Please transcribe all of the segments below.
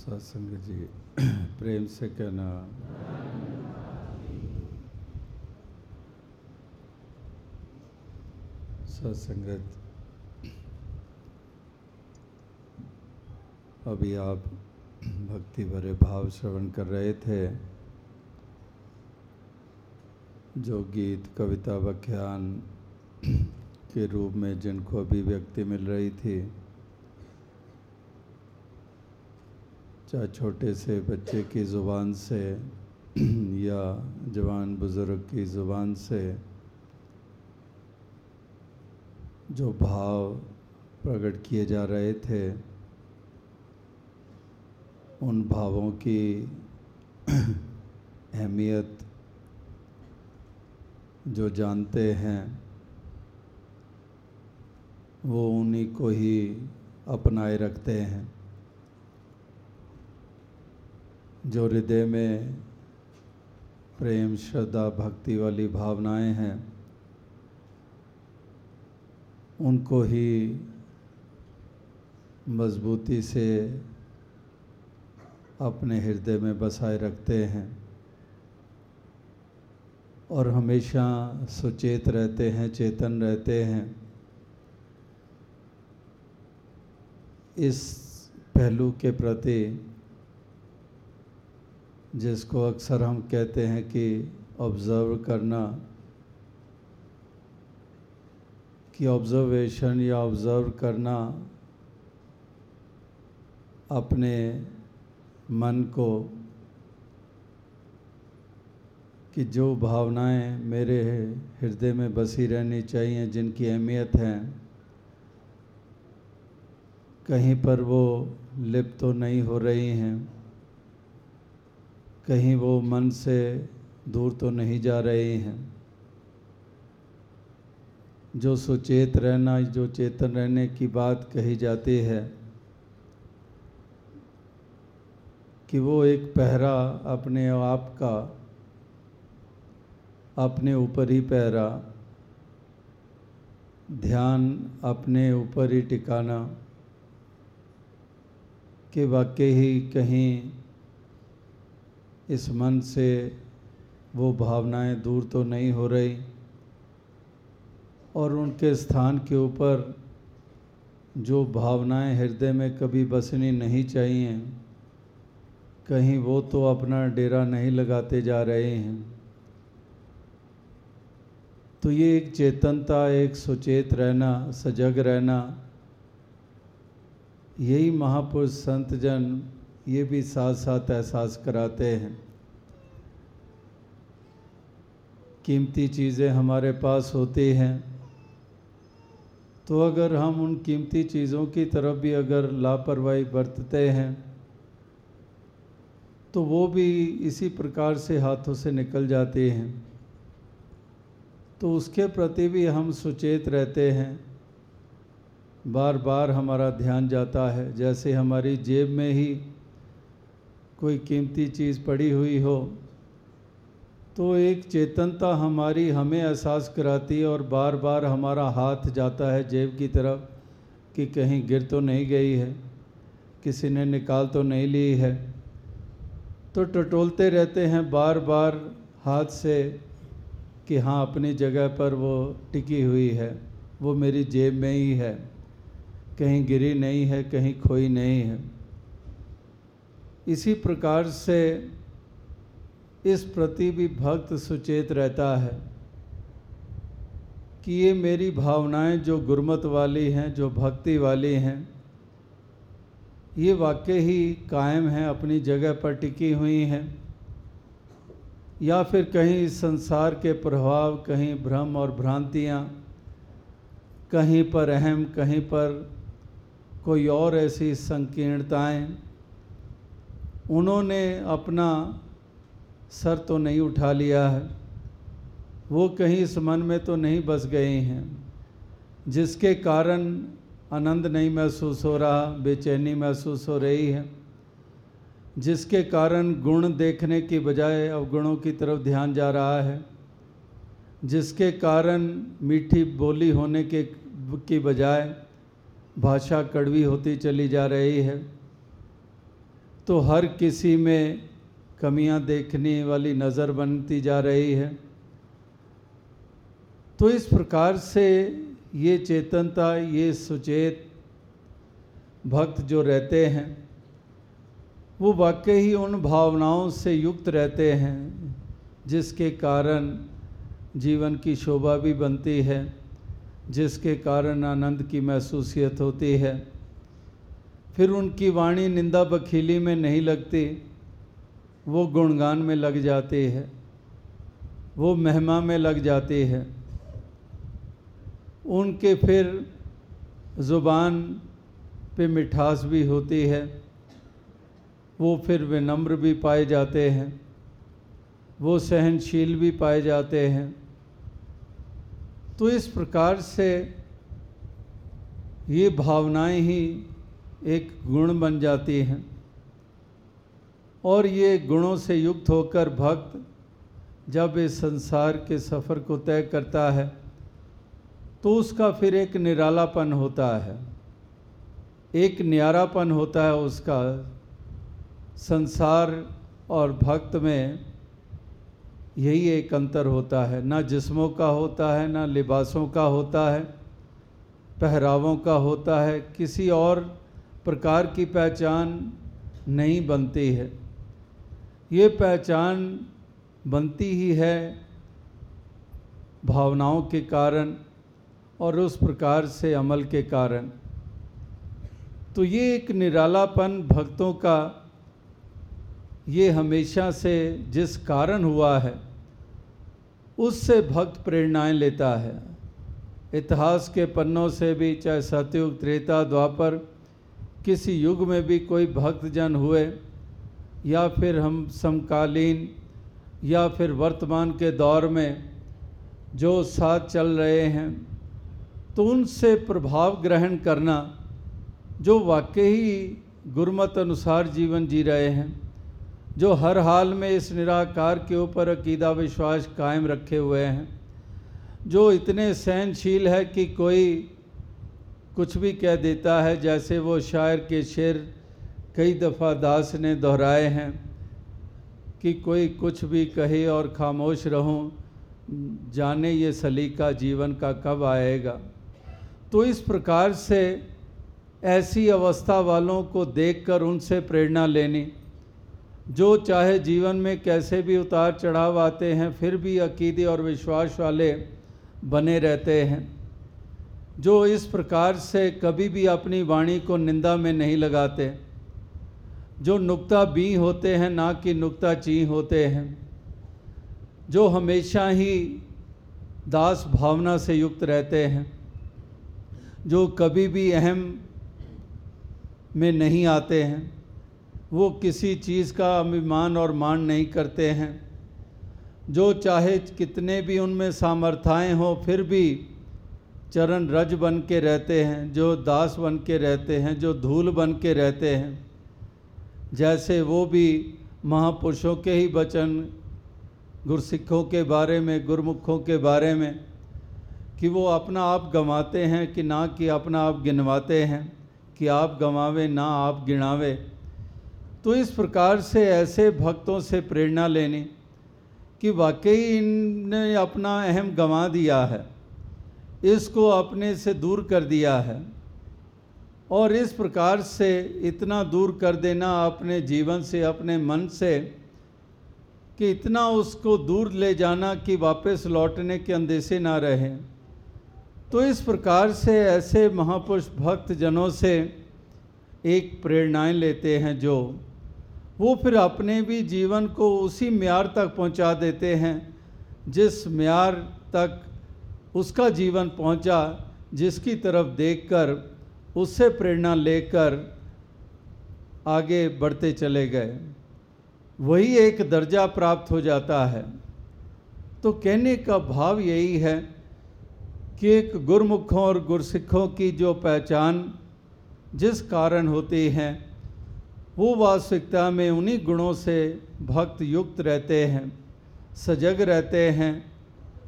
सत्संग जी, प्रेम से कहना। सत्संगत, अभी आप भक्ति भरे भाव श्रवण कर रहे थे। जो गीत, कविता, व्याख्यान के रूप में जिनको अभिव्यक्ति मिल रही थी चाहे छोटे से, बच्चे की ज़ुबान से, या जवान बुज़ुर्ग की ज़ुबान से, जो भाव प्रकट किए जा रहे थे, उन भावों की अहमियत जो जानते हैं, वो उन्हीं को ही अपनाए रखते हैं। जो हृदय में प्रेम, श्रद्धा, भक्ति वाली भावनाएँ हैं, उनको ही मजबूती से अपने हृदय में बसाए रखते हैं और हमेशा सुचेत रहते हैं, चेतन रहते हैं। इस पहलू के प्रति जिसको अक्सर हम कहते हैं कि ऑब्ज़र्व करना, कि ऑब्ज़र्वेशन या ऑब्ज़र्व करना अपने मन को, कि जो भावनाएँ मेरे हृदय में बसी रहनी चाहिए, जिनकी अहमियत है, कहीं पर वो लिप्त तो नहीं हो रही हैं। कहीं वो मन से दूर तो नहीं जा रहे हैं। जो सुचेत रहना, जो चेतन रहने की बात कही जाती है कि वो एक पहरा अपने आप का, अपने ऊपर ही पहरा, ध्यान अपने ऊपर ही टिकाना, कि वाकई ही कहीं इस मन से वो भावनाएँ दूर तो नहीं हो रही और उनके स्थान के ऊपर जो भावनाएँ हृदय में कभी बसनी नहीं चाहिए, कहीं वो तो अपना डेरा नहीं लगाते जा रहे हैं। तो ये एक चेतनता, एक सुचेत रहना, सजग रहना, यही महापुरुष संत जन ये भी साथ साथ एहसास कराते हैं। कीमती चीज़ें हमारे पास होती हैं। तो अगर हम उन कीमती चीज़ों की तरफ़ भी अगर लापरवाही बरतते हैं तो वो भी इसी प्रकार से हाथों से निकल जाते हैं। तो उसके प्रति भी हम सुचेत रहते हैं। बार बार हमारा ध्यान जाता है, जैसे हमारी जेब में ही कोई कीमती चीज़ पड़ी हुई हो तो एक चेतनता हमारी हमें एहसास कराती है और बार बार हमारा हाथ जाता है जेब की तरफ़ कि कहीं गिर तो नहीं गई है, किसी ने निकाल तो नहीं ली है। तो टटोलते रहते हैं बार बार हाथ से कि हाँ अपनी जगह पर वो टिकी हुई है, वो मेरी जेब में ही है, कहीं गिरी नहीं है, कहीं खोई नहीं है। इसी प्रकार से इस प्रति भी भक्त सुचेत रहता है कि ये मेरी भावनाएँ जो गुरमत वाली हैं, जो भक्ति वाली हैं, ये वाकई ही कायम हैं, अपनी जगह पर टिकी हुई हैं। या फिर कहीं संसार के प्रभाव, कहीं भ्रम और भ्रांतियाँ, कहीं पर अहम, कहीं पर कोई और ऐसी संकीर्णताएँ उन्होंने अपना सर तो नहीं उठा लिया है, वो कहीं इस मन में तो नहीं बस गए हैं, जिसके कारण आनंद नहीं महसूस हो रहा, बेचैनी महसूस हो रही है, जिसके कारण गुण देखने की बजाय अवगुणों की तरफ़ ध्यान जा रहा है, जिसके कारण मीठी बोली होने के, की बजाय भाषा कड़वी होती चली जा रही है। तो हर किसी में कमियाँ देखने वाली नज़र बनती जा रही है। तो इस प्रकार से ये चेतनता, ये सुचेत भक्त जो रहते हैं, वो वाकई ही उन भावनाओं से युक्त रहते हैं, जिसके कारण जीवन की शोभा भी बनती है, जिसके कारण आनंद की महसूसियत होती है। फिर उनकी वाणी निंदा बखीली में नहीं लगती, वो गुणगान में लग जाती है, वो महिमा में लग जाती है। उनके फिर ज़ुबान पे मिठास भी होती है, वो फिर विनम्र भी पाए जाते हैं, वो सहनशील भी पाए जाते हैं। तो इस प्रकार से ये भावनाएँ ही एक गुण बन जाती हैं। और ये गुणों से युक्त होकर भक्त जब इस संसार के सफ़र को तय करता है तो उसका फिर एक निरालापन होता है। एक न्यारापन होता है उसका। संसार और भक्त में यही एक अंतर होता है। ना जिस्मों का होता है, ना लिबासों का होता है, पहरावों का होता है, किसी और प्रकार की पहचान नहीं बनती है। ये पहचान बनती ही है भावनाओं के कारण और उस प्रकार से अमल के कारण। तो ये एक निरालापन भक्तों का ये हमेशा से जिस कारण हुआ है, उससे भक्त प्रेरणाएँ लेता है। इतिहास के पन्नों से भी चाहे सतयुग, त्रेता, द्वापर किसी युग में भी कोई भक्तजन हुए, या फिर हम समकालीन, या फिर वर्तमान के दौर में जो साथ चल रहे हैं तो उनसे प्रभाव ग्रहण करना जो वाकई गुरमत अनुसार जीवन जी रहे हैं, जो हर हाल में इस निराकार के ऊपर अकीदा विश्वास कायम रखे हुए हैं, जो इतने सहनशील है कि कोई कुछ भी कह देता है, जैसे वो शायर के शेर कई दफ़ा दास ने दोहराए हैं कि कोई कुछ भी कहे और खामोश रहूँ, जाने ये सलीका जीवन का कब आएगा। तो इस प्रकार से ऐसी अवस्था वालों को देखकर उनसे प्रेरणा लेनी। जो चाहे जीवन में कैसे भी उतार चढ़ाव आते हैं, फिर भी अकीदे और विश्वास वाले बने रहते हैं। जो इस प्रकार से कभी भी अपनी वाणी को निंदा में नहीं लगाते। जो नुक्ता बी होते हैं, ना कि नुक्ता ची होते हैं। जो हमेशा ही दास भावना से युक्त रहते हैं। जो कभी भी अहम में नहीं आते हैं। वो किसी चीज़ का अभिमान और मान नहीं करते हैं। जो चाहे कितने भी उनमें सामर्थ्यें हों, फिर भी चरण रज बन के रहते हैं, जो दास बन के रहते हैं, जो धूल बन के रहते हैं, जैसे वो भी महापुरुषों के ही वचन, गुरसिखों के बारे में, गुरमुखों के बारे में, कि वो अपना आप गंवाते हैं, कि ना कि अपना आप गिनवाते हैं, कि आप गंवावे, ना आप गिनावे। तो इस प्रकार से, ऐसे भक्तों से प्रेरणा लेनी, कि वाकई इनने अपना अहम गंवा दिया है। इसको अपने से दूर कर दिया है और इस प्रकार से इतना दूर कर देना अपने जीवन से, अपने मन से, कि इतना उसको दूर ले जाना कि वापस लौटने के अंदेशे ना रहे। तो इस प्रकार से ऐसे महापुरुष भक्त जनों से एक प्रेरणाएँ लेते हैं जो, वो फिर अपने भी जीवन को उसी म्यार तक पहुँचा देते हैं, जिस म्यार तक उसका जीवन पहुँचा जिसकी तरफ़ देखकर, उससे प्रेरणा लेकर आगे बढ़ते चले गए। वही एक दर्जा प्राप्त हो जाता है। तो कहने का भाव यही है कि एक गुरमुखों और गुरसिखों की जो पहचान जिस कारण होती है, वो वास्तविकता में उन्हीं गुणों से भक्त युक्त रहते हैं, सजग रहते हैं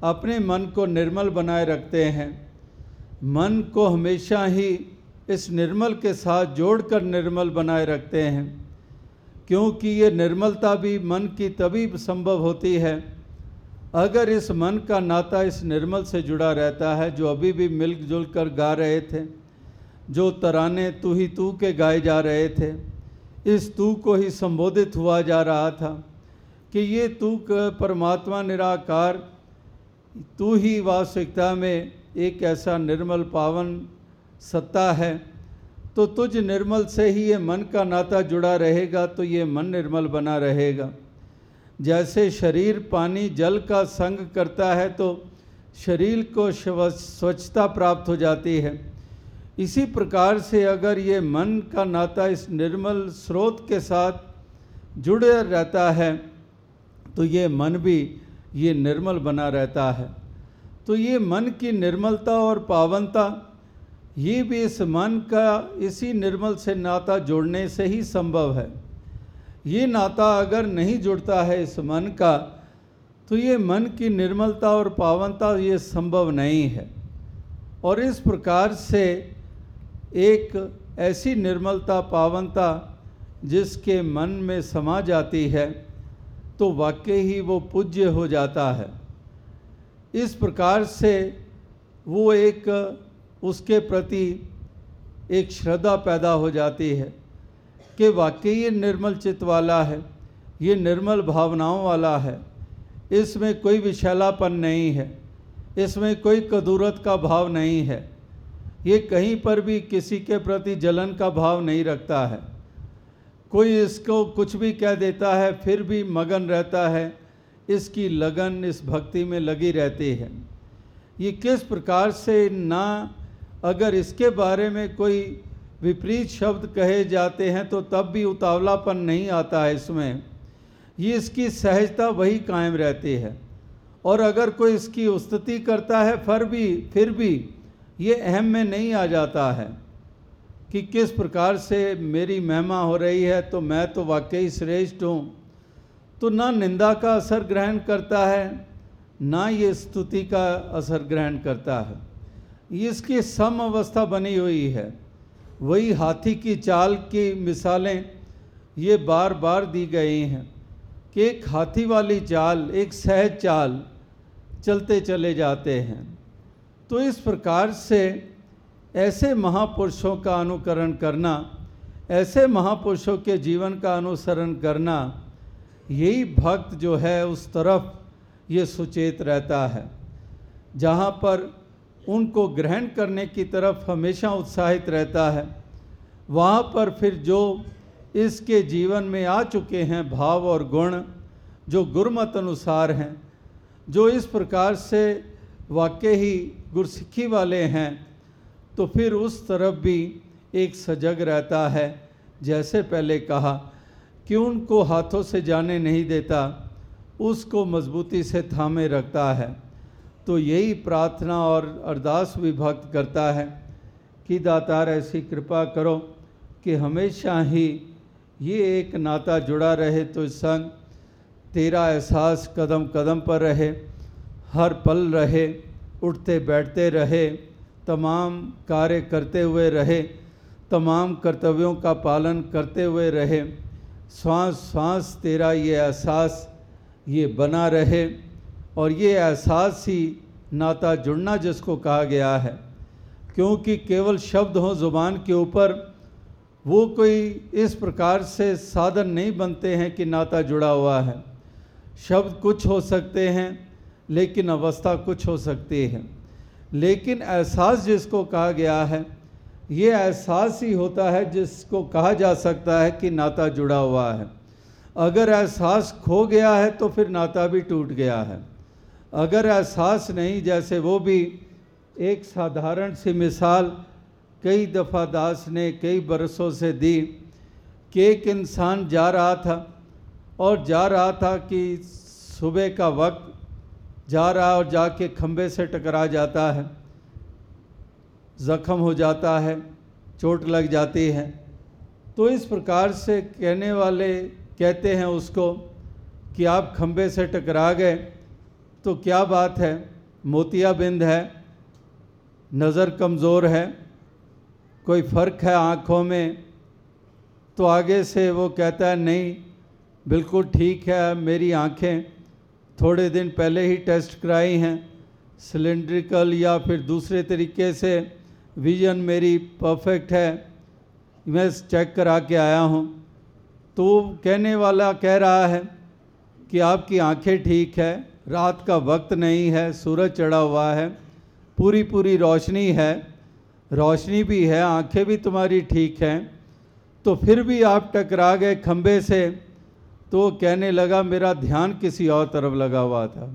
अपने मन को निर्मल बनाए रखते हैं। मन को हमेशा ही इस निर्मल के साथ जोड़कर निर्मल बनाए रखते हैं। क्योंकि ये निर्मलता भी मन की तभी संभव होती है, अगर इस मन का नाता इस निर्मल से जुड़ा रहता है, जो अभी भी मिलजुल कर गा रहे थे, जो तराने तू ही तू के गाए जा रहे थे, इस तू को ही संबोधित हुआ जा रहा था कि ये तू परमात्मा निराकार तू ही वास्तविकता में एक ऐसा निर्मल पावन सत्ता है। तो तुझ निर्मल से ही ये मन का नाता जुड़ा रहेगा तो ये मन निर्मल बना रहेगा। जैसे शरीर पानी जल का संग करता है तो शरीर को स्वच्छता प्राप्त हो जाती है। इसी प्रकार से अगर ये मन का नाता इस निर्मल स्रोत के साथ जुड़े रहता है तो ये मन भी ये निर्मल बना रहता है। तो ये मन की निर्मलता और पावनता, ये भी इस मन का इसी निर्मल से नाता जोड़ने से ही संभव है। ये नाता अगर नहीं जुड़ता है इस मन का तो ये मन की निर्मलता और पावनता ये संभव नहीं है। और इस प्रकार से एक ऐसी निर्मलता, पावनता जिसके मन में समा जाती है तो वाकई ही वो पूज्य हो जाता है। इस प्रकार से वो एक, उसके प्रति एक श्रद्धा पैदा हो जाती है कि वाकई ये निर्मल चित्त वाला है, ये निर्मल भावनाओं वाला है। इसमें कोई विशैलापन नहीं है, इसमें कोई कदूरत का भाव नहीं है। ये कहीं पर भी किसी के प्रति जलन का भाव नहीं रखता है। कोई इसको कुछ भी कह देता है, फिर भी मगन रहता है। इसकी लगन इस भक्ति में लगी रहती है। ये किस प्रकार से ना अगर इसके बारे में कोई विपरीत शब्द कहे जाते हैं तो तब भी उतावलापन नहीं आता है इसमें। ये इसकी सहजता वही कायम रहती है। और अगर कोई इसकी उस्तति करता है, फिर भी फिर भी ये अहम में नहीं आ जाता है। कि किस प्रकार से मेरी महिमा हो रही है तो मैं तो वाकई श्रेष्ठ हूँ। तो ना निंदा का असर ग्रहण करता है, ना ये स्तुति का असर ग्रहण करता है। इसकी सम अवस्था बनी हुई है। वही हाथी की चाल की मिसालें ये बार बार दी गई हैं कि एक हाथी वाली चाल, एक सहज चाल चलते चले जाते हैं। तो इस प्रकार से ऐसे महापुरुषों का अनुकरण करना, ऐसे महापुरुषों के जीवन का अनुसरण करना, यही भक्त जो है उस तरफ़ ये सुचेत रहता है, जहाँ पर उनको ग्रहण करने की तरफ़ हमेशा उत्साहित रहता है। वहाँ पर फिर जो इसके जीवन में आ चुके हैं भाव और गुण, जो गुरमत अनुसार हैं, जो इस प्रकार से वाकई ही गुरसिक्खी वाले हैं तो फिर उस तरफ़ भी एक सजग रहता है। जैसे पहले कहा, कि उनको हाथों से जाने नहीं देता, उसको मजबूती से थामे रखता है। तो यही प्रार्थना और अरदास भी भक्त करता है कि दातार ऐसी कृपा करो कि हमेशा ही ये एक नाता जुड़ा रहे तो संग तेरा एहसास कदम कदम पर रहे, हर पल रहे उठते बैठते रहे। तमाम कार्य करते हुए रहे, तमाम कर्तव्यों का पालन करते हुए रहे, श्वास श्वास तेरा ये एहसास, ये बना रहे और ये एहसास ही नाता जुड़ना जिसको कहा गया है। क्योंकि केवल शब्द हो ज़ुबान के ऊपर, वो कोई इस प्रकार से साधन नहीं बनते हैं कि नाता जुड़ा हुआ है। शब्द कुछ हो सकते हैं, लेकिन अवस्था कुछ हो सकती है। लेकिन एहसास जिसको कहा गया है, ये एहसास ही होता है जिसको कहा जा सकता है कि नाता जुड़ा हुआ है। अगर एहसास खो गया है तो फिर नाता भी टूट गया है। अगर एहसास नहीं, जैसे वो भी एक साधारण सी मिसाल कई दफ़ा दास ने कई बरसों से दी कि एक इंसान जा रहा था और जा रहा था कि सुबह का वक्त जा रहा और जाके खंबे से टकरा जाता है। ज़ख्म हो जाता है, चोट लग जाती है। तो इस प्रकार से कहने वाले कहते हैं उसको कि आप खंबे से टकरा गए तो क्या बात है? मोतियाबिंद है, नज़र कमज़ोर है, कोई फ़र्क है आँखों में? तो आगे से वो कहता है, नहीं, बिल्कुल ठीक है, मेरी आँखें थोड़े दिन पहले ही टेस्ट कराई हैं। सिलेंड्रिकल या फिर दूसरे तरीके से, विजन मेरी परफेक्ट है। मैं चेक करा के आया हूँ। तो कहने वाला कह रहा है कि आपकी आँखें ठीक है, रात का वक्त नहीं है, सूरज चढ़ा हुआ है पूरी पूरी रोशनी है, रोशनी भी है, आँखें भी तुम्हारी ठीक हैं। तो फिर भी आप टकरा गए खंबे से तो कहने लगा, मेरा ध्यान किसी और तरफ़ लगा हुआ था।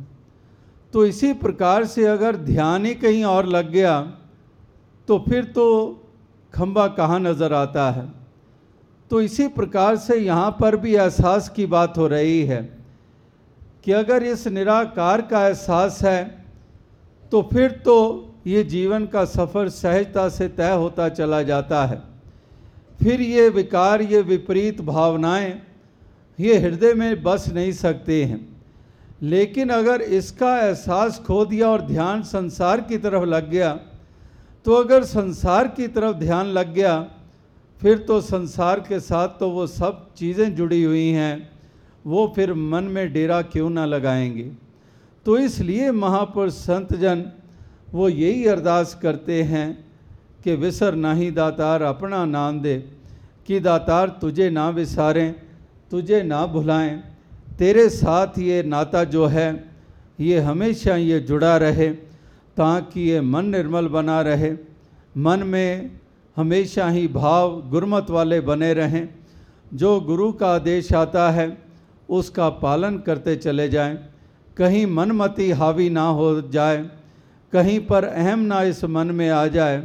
तो इसी प्रकार से अगर ध्यान ही कहीं और लग गया तो फिर तो खंबा कहाँ नज़र आता है? तो इसी प्रकार से यहाँ पर भी एहसास की बात हो रही है कि अगर इस निराकार का एहसास है तो फिर तो ये जीवन का सफ़र सहजता से तय होता चला जाता है। फिर ये विकार, ये विपरीत भावनाएँ ये हृदय में बस नहीं सकते हैं। लेकिन अगर इसका एहसास खो दिया और ध्यान संसार की तरफ़ लग गया तो अगर संसार की तरफ़ ध्यान लग गया, फिर तो संसार के साथ तो वो सब चीज़ें जुड़ी हुई हैं, वो फिर मन में डेरा क्यों ना लगाएँगे? तो इसलिए महापुरुष संत जन वो यही अरदास करते हैं कि विसर नाही दातार अपना नाम दे, कि दातार तुझे ना विसारें। तुझे ना भुलाएँ, तेरे साथ ये नाता जो है, ये हमेशा ये जुड़ा रहे, ताकि ये मन निर्मल बना रहे। मन में हमेशा ही भाव गुरमत वाले बने रहें। जो गुरु का आदेश आता है, उसका पालन करते चले जाएँ। कहीं मनमति हावी ना हो जाए, कहीं पर अहम ना इस मन में आ जाए,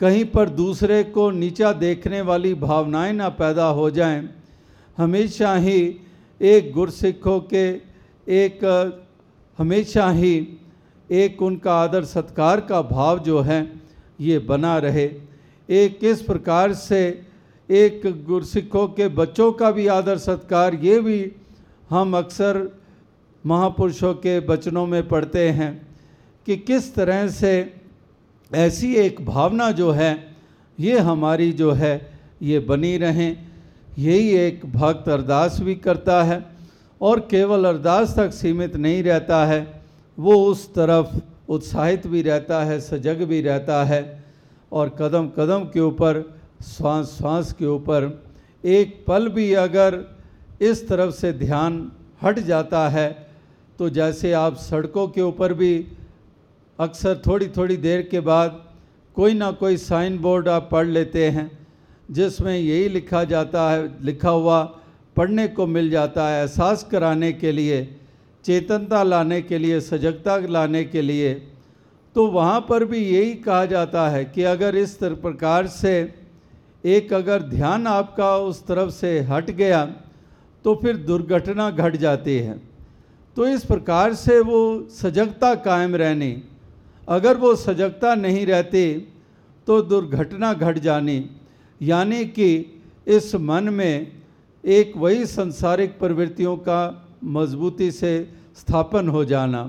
कहीं पर दूसरे को नीचा देखने वाली भावनाएँ ना पैदा हो जाएँ। हमेशा ही एक गुरसिखों के एक, हमेशा ही एक उनका आदर सत्कार का भाव जो है, ये बना रहे। एक किस प्रकार से एक गुरसिखों के बच्चों का भी आदर सत्कार, ये भी हम अक्सर महापुरुषों के बचनों में पढ़ते हैं कि किस तरह से ऐसी एक भावना जो है, ये हमारी जो है, ये बनी रहें। यही एक भक्त अरदास भी करता है और केवल अरदास तक सीमित नहीं रहता है, वो उस तरफ़ उत्साहित भी रहता है, सजग भी रहता है और कदम कदम के ऊपर श्वास श्वास के ऊपर एक पल भी अगर इस तरफ़ से ध्यान हट जाता है तो जैसे आप सड़कों के ऊपर भी अक्सर थोड़ी थोड़ी देर के बाद कोई ना कोई साइन बोर्ड आप पढ़ लेते हैं जिसमें यही लिखा जाता है, लिखा हुआ पढ़ने को मिल जाता है एहसास कराने के लिए, चेतनता लाने के लिए, सजगता लाने के लिए। तो वहाँ पर भी यही कहा जाता है कि अगर इस प्रकार से एक अगर ध्यान आपका उस तरफ़ से हट गया तो फिर दुर्घटना घट जाती है। तो इस प्रकार से वो सजगता कायम रहनी, अगर वो सजगता नहीं रहती तो दुर्घटना घट जानी। यानी कि इस मन में एक वही संसारिक प्रवृत्तियों का मजबूती से स्थापन हो जाना।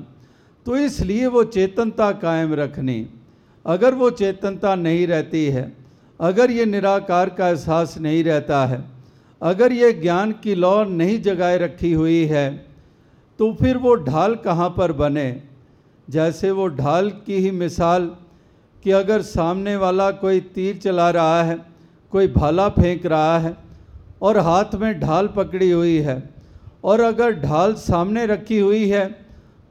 तो इसलिए वो चेतनता कायम रखनी। अगर वो चेतनता नहीं रहती है, अगर ये निराकार का एहसास नहीं रहता है, अगर ये ज्ञान की लौ नहीं जगाए रखी हुई है तो फिर वो ढाल कहाँ पर बने? जैसे वो ढाल की ही मिसाल कि अगर सामने वाला कोई तीर चला रहा है कोई भाला फेंक रहा है और हाथ में ढाल पकड़ी हुई है और अगर ढाल सामने रखी हुई है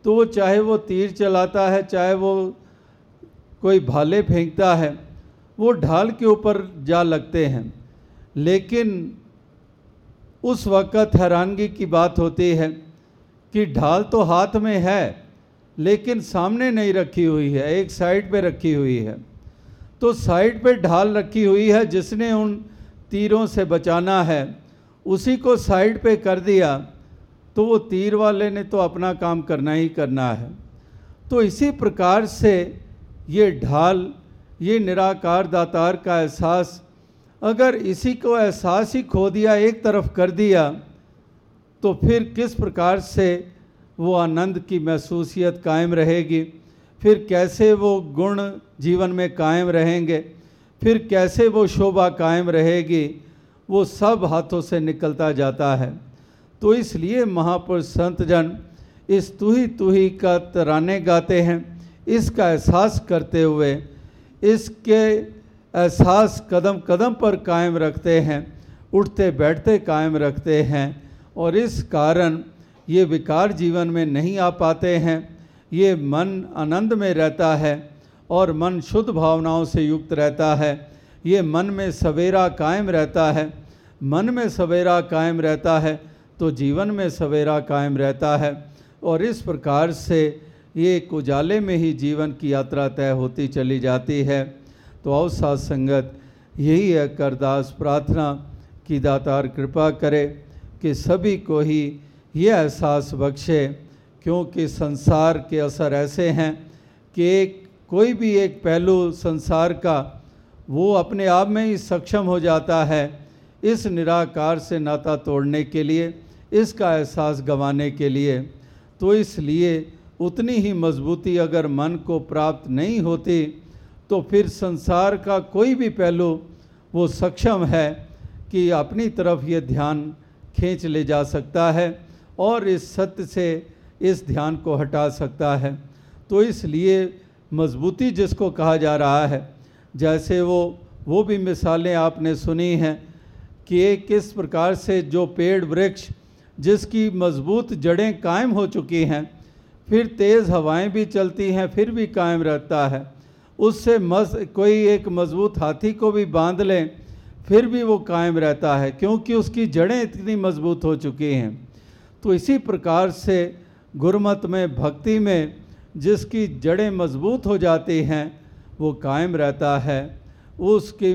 तो वो चाहे वो तीर चलाता है, चाहे वो कोई भाले फेंकता है, वो ढाल के ऊपर जा लगते हैं। लेकिन उस वक़्त हैरानगी की बात होती है कि ढाल तो हाथ में है, लेकिन सामने नहीं रखी हुई है, एक साइड पे रखी हुई है। तो साइड पे ढाल रखी हुई है जिसने उन तीरों से बचाना है। उसी को साइड पे कर दिया तो वो तीर वाले ने तो अपना काम करना ही करना है। तो इसी प्रकार से ये ढाल, ये निराकार दातार का एहसास, अगर इसी को एहसास ही खो दिया, एक तरफ़ कर दिया तो फिर किस प्रकार से वो आनंद की महसूसियत कायम रहेगी? फिर कैसे वो गुण जीवन में कायम रहेंगे? फिर कैसे वो शोभा कायम रहेगी? वो सब हाथों से निकलता जाता है। तो इसलिए महापुरुष संत जन इस तू तुही का तराने गाते हैं। इसका एहसास करते हुए, इसके एहसास कदम कदम पर कायम रखते हैं, उठते बैठते कायम रखते हैं और इस कारण ये विकार जीवन में नहीं आ पाते हैं। ये मन आनंद में रहता है और मन शुद्ध भावनाओं से युक्त रहता है। ये मन में सवेरा कायम रहता है। मन में सवेरा कायम रहता है तो जीवन में सवेरा कायम रहता है। और इस प्रकार से ये उजाले में ही जीवन की यात्रा तय होती चली जाती है। तो सात संगत, यही है करदास प्रार्थना की दातार कृपा करे कि सभी को ही यह एहसास बख्शे क्योंकि संसार के असर ऐसे हैं कि एक कोई भी एक पहलू संसार का, वो अपने आप में ही सक्षम हो जाता है इस निराकार से नाता तोड़ने के लिए, इसका एहसास गंवाने के लिए। तो इसलिए उतनी ही मजबूती अगर मन को प्राप्त नहीं होती तो फिर संसार का कोई भी पहलू, वो सक्षम है कि अपनी तरफ़ ये ध्यान खींच ले जा सकता है और इस सत्य से इस ध्यान को हटा सकता है। तो इसलिए मजबूती जिसको कहा जा रहा है, जैसे वो वो भी मिसालें आपने सुनी हैं कि किस प्रकार से जो पेड़ वृक्ष जिसकी मज़बूत जड़ें कायम हो चुकी हैं, फिर तेज़ हवाएँ भी चलती हैं, फिर भी कायम रहता है। उससे मज, कोई एक मज़बूत हाथी को भी बाँध लें, फिर भी वो कायम रहता है, क्योंकि उसकी जड़ें इतनी मज़बूत हो चुकी हैं। तो इसी प्रकार से गुरमत में, भक्ति में जिसकी जड़ें मज़बूत हो जाती हैं, वो कायम रहता है। उसकी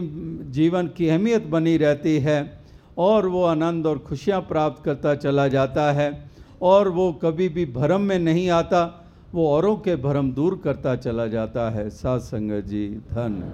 जीवन की अहमियत बनी रहती है और वो आनंद और खुशियाँ प्राप्त करता चला जाता है और वो कभी भी भ्रम में नहीं आता, वो औरों के भरम दूर करता चला जाता है। सात संगत जी धन्य